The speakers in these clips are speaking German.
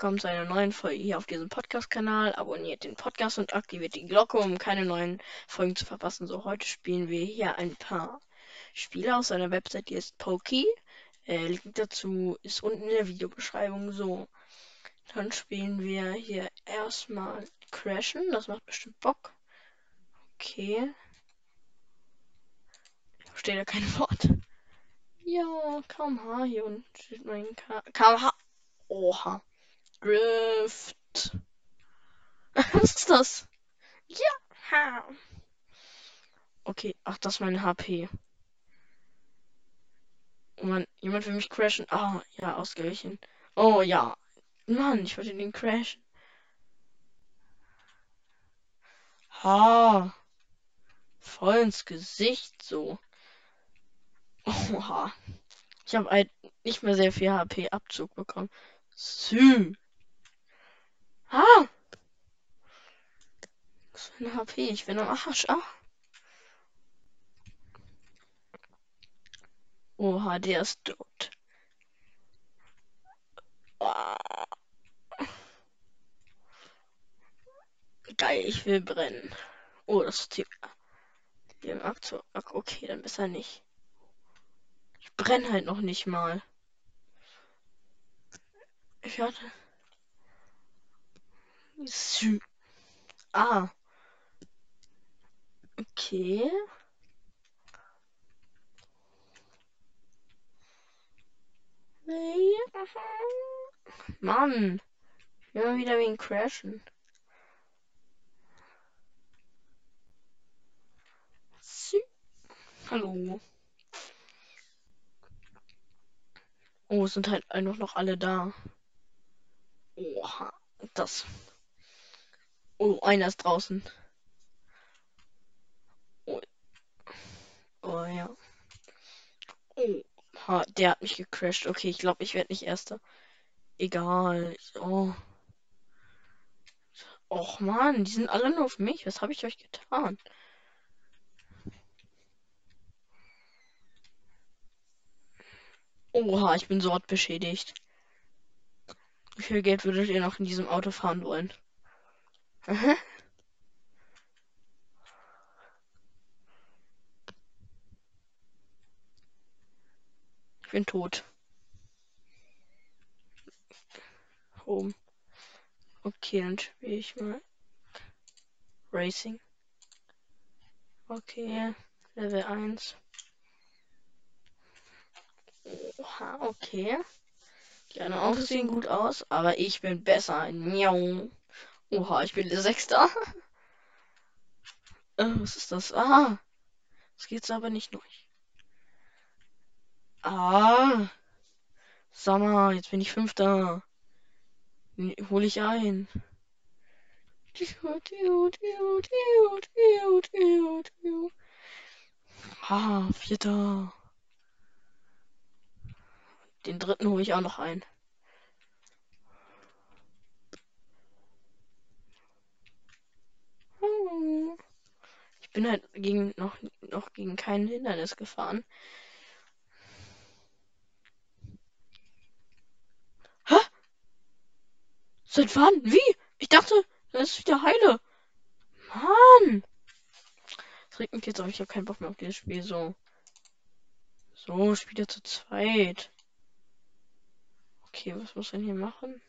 willkommen zu einer neuen Folge hier auf diesem Podcast-Kanal. Abonniert den Podcast und aktiviert die Glocke, um keine neuen Folgen zu verpassen. So, heute spielen wir hier ein paar Spiele aus einer Website, die ist Pokey. Äh, Link dazu ist unten in der Videobeschreibung. So, dann spielen wir hier erstmal Crashen. Das macht bestimmt Bock. Okay. Ich verstehe da kein Wort. Ja, KMH hier unten steht mein K KMH. Oha. Drift. Was ist das? Ja. Okay, ach, das ist mein HP. Oh Mann, jemand will mich crashen. Ah, ja, ausgewichen. Oh ja. Mann, ich wollte den crashen. Ha. Voll ins Gesicht so. Oha. Ich habe halt nicht mehr sehr viel HP-Abzug bekommen. Sü. Ah. Was für ein HP? Ich bin am Arsch. Ah. Oha, der ist tot. Ah. Geil, ich will brennen. Oh, das ist die. Dem Abzug. Okay, dann besser nicht. Ich brenne halt noch nicht mal. Ich hatte. Ah. Okay. Mann. Ich will mal wieder wegen crashen. Hallo. Oh, sind halt einfach noch alle da. Oha, das. Oh, einer ist draußen. Oh, oh ja. Oh, der hat mich gecrashed. Okay, ich glaube, ich werde nicht Erster. Egal. Oh. Och man, die sind alle nur auf mich. Was habe ich euch getan? Oha, ich bin so hart beschädigt. Wie viel Geld würdet ihr noch in diesem Auto fahren wollen? Ich bin tot. Home. Okay, dann spiele ich mal Racing. Okay, Level 1. Oha, okay. Die anderen Autos sehen gut aus, aber ich bin besser. Miau. Oha, ich bin Sechster. äh, was ist das? Ah. Das geht's aber nicht durch. Ah. Sommer, jetzt bin ich Fünfter. Hol ich ein. Ah, Vierter. Den dritten hole ich auch noch ein. Ich bin halt gegen noch, noch gegen kein Hindernis gefahren. Hä? Seit wann? Wie? Ich dachte, das ist wieder heile. Mann! Das regt mich jetzt auf. Ich habe keinen Bock mehr auf dieses Spiel. So. So, spielt er zu zweit. Okay, was muss denn hier machen?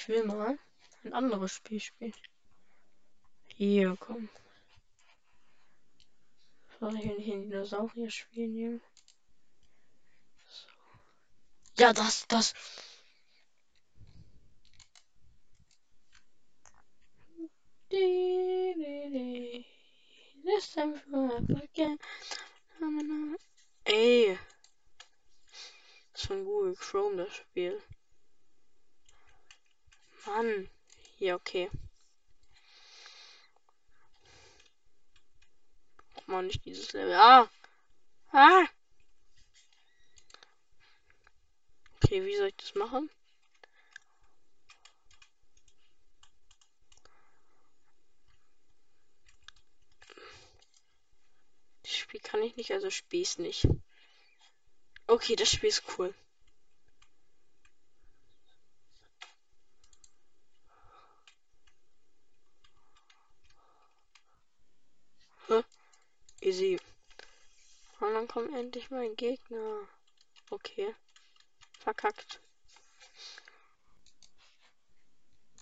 Ich will mal ein anderes Spiel spielen. Hier, komm. Soll ich hier ein Dinosaurier spielen hier? So. Ja, das, das. This time forever again. Ey. Das ist von Google Chrome das Spiel. Mann. Ja, okay. Mann, nicht dieses Level. Ah! Ah! Okay, wie soll ich das machen? Das Spiel kann ich nicht, also spiel's nicht. Okay, das Spiel ist cool. Huh? Easy. Und dann kommt endlich mein Gegner. Okay. Verkackt.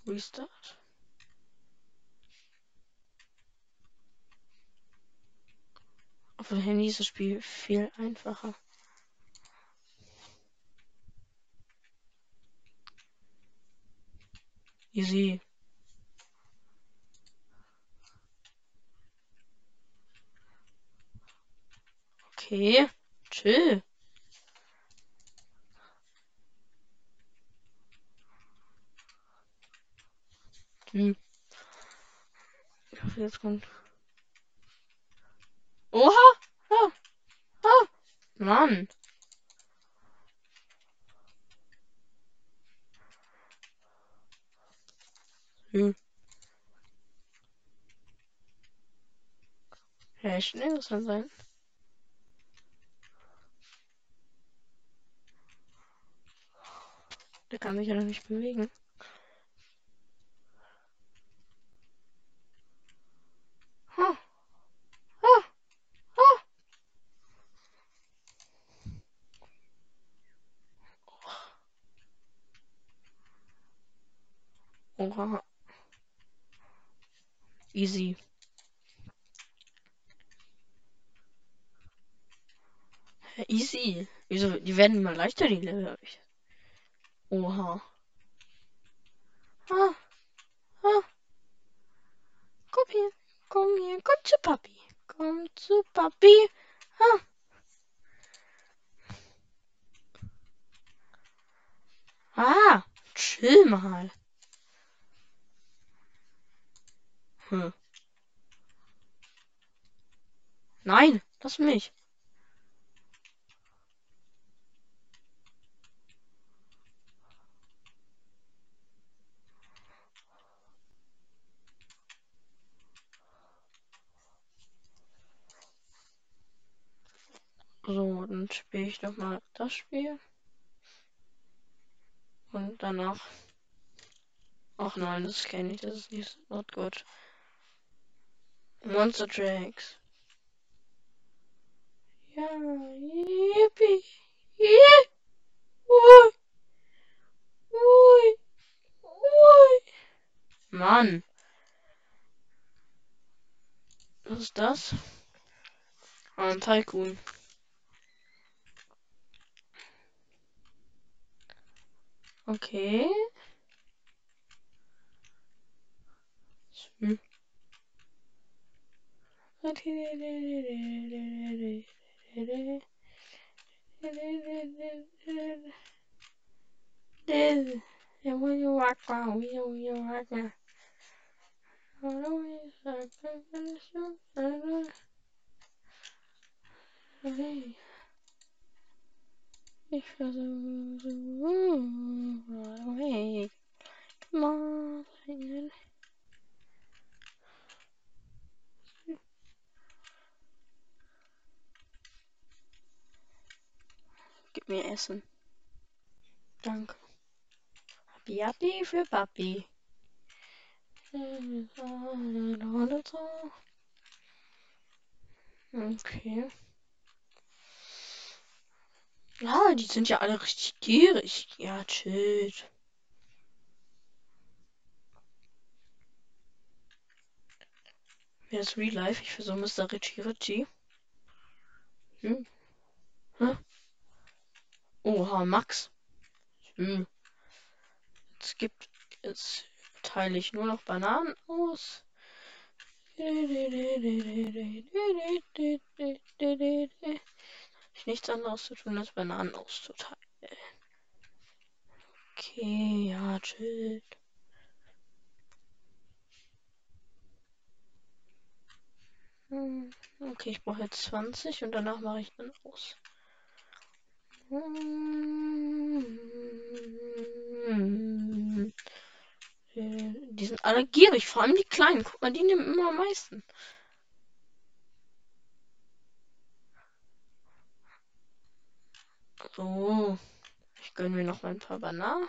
Restart. Auf dem Handy ist das Spiel viel einfacher. Easy. Okay. Chill. Hm. Ich hoffe, jetzt kommt. Oha! Ah! Ah! Mann! Hm. Ja, schnell muss sein. Der kann sich ja noch nicht bewegen. Ha. Ha. Ha. Oha. Easy. Easy. Wieso? Die werden immer leichter, die Level, hab ich. Oha. Ah. Ah. Komm hier. Komm hier. Komm zu Papi. Komm zu Papi. Ah. Ah. Chill mal. Hm. Nein, lass mich. So, dann spiele ich noch mal das Spiel. Und danach. Ach nein, das kenne ich, das ist nicht not gut. Monster Tracks. Ja, yippie. Yeah. Ui. Ui. Ui. Mann. Was ist das? Ah, ein Tycoon. Okay. Hm. Did and when you walk by, we know when you walk by. I don't know if I can finish up. On. Gib mir Essen. Danke. Happy, happy für Papi. Okay. Ja, die sind ja alle richtig gierig. Ja, chill. Ist Real Life? Ich versuche Mr. Richie Richie. Hm. Hä? Oha, Max. Hm. Es gibt. Jetzt teile ich nur noch Bananen aus. Ich nichts anderes zu tun, als Bananen auszuteilen. Okay, ja, chill. Okay, ich brauche jetzt 20 und danach mache ich dann aus. Hm. Die sind alle gierig, vor allem die kleinen. Guck mal, die nehmen immer am meisten. So. Ich gönne mir noch mal ein paar Bananen.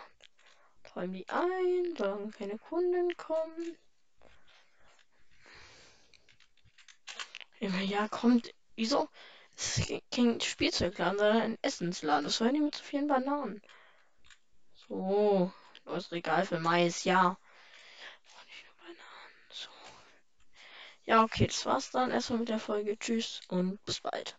Räume die ein, solange keine Kunden kommen. Ja, kommt. Wieso? Es ist kein Spielzeugladen, sondern ein Essensladen. Das war nicht mit so vielen Bananen. So. Neues Regal für Mais, ja. So. Ja, okay, das war's dann erstmal mit der Folge. Tschüss und bis bald.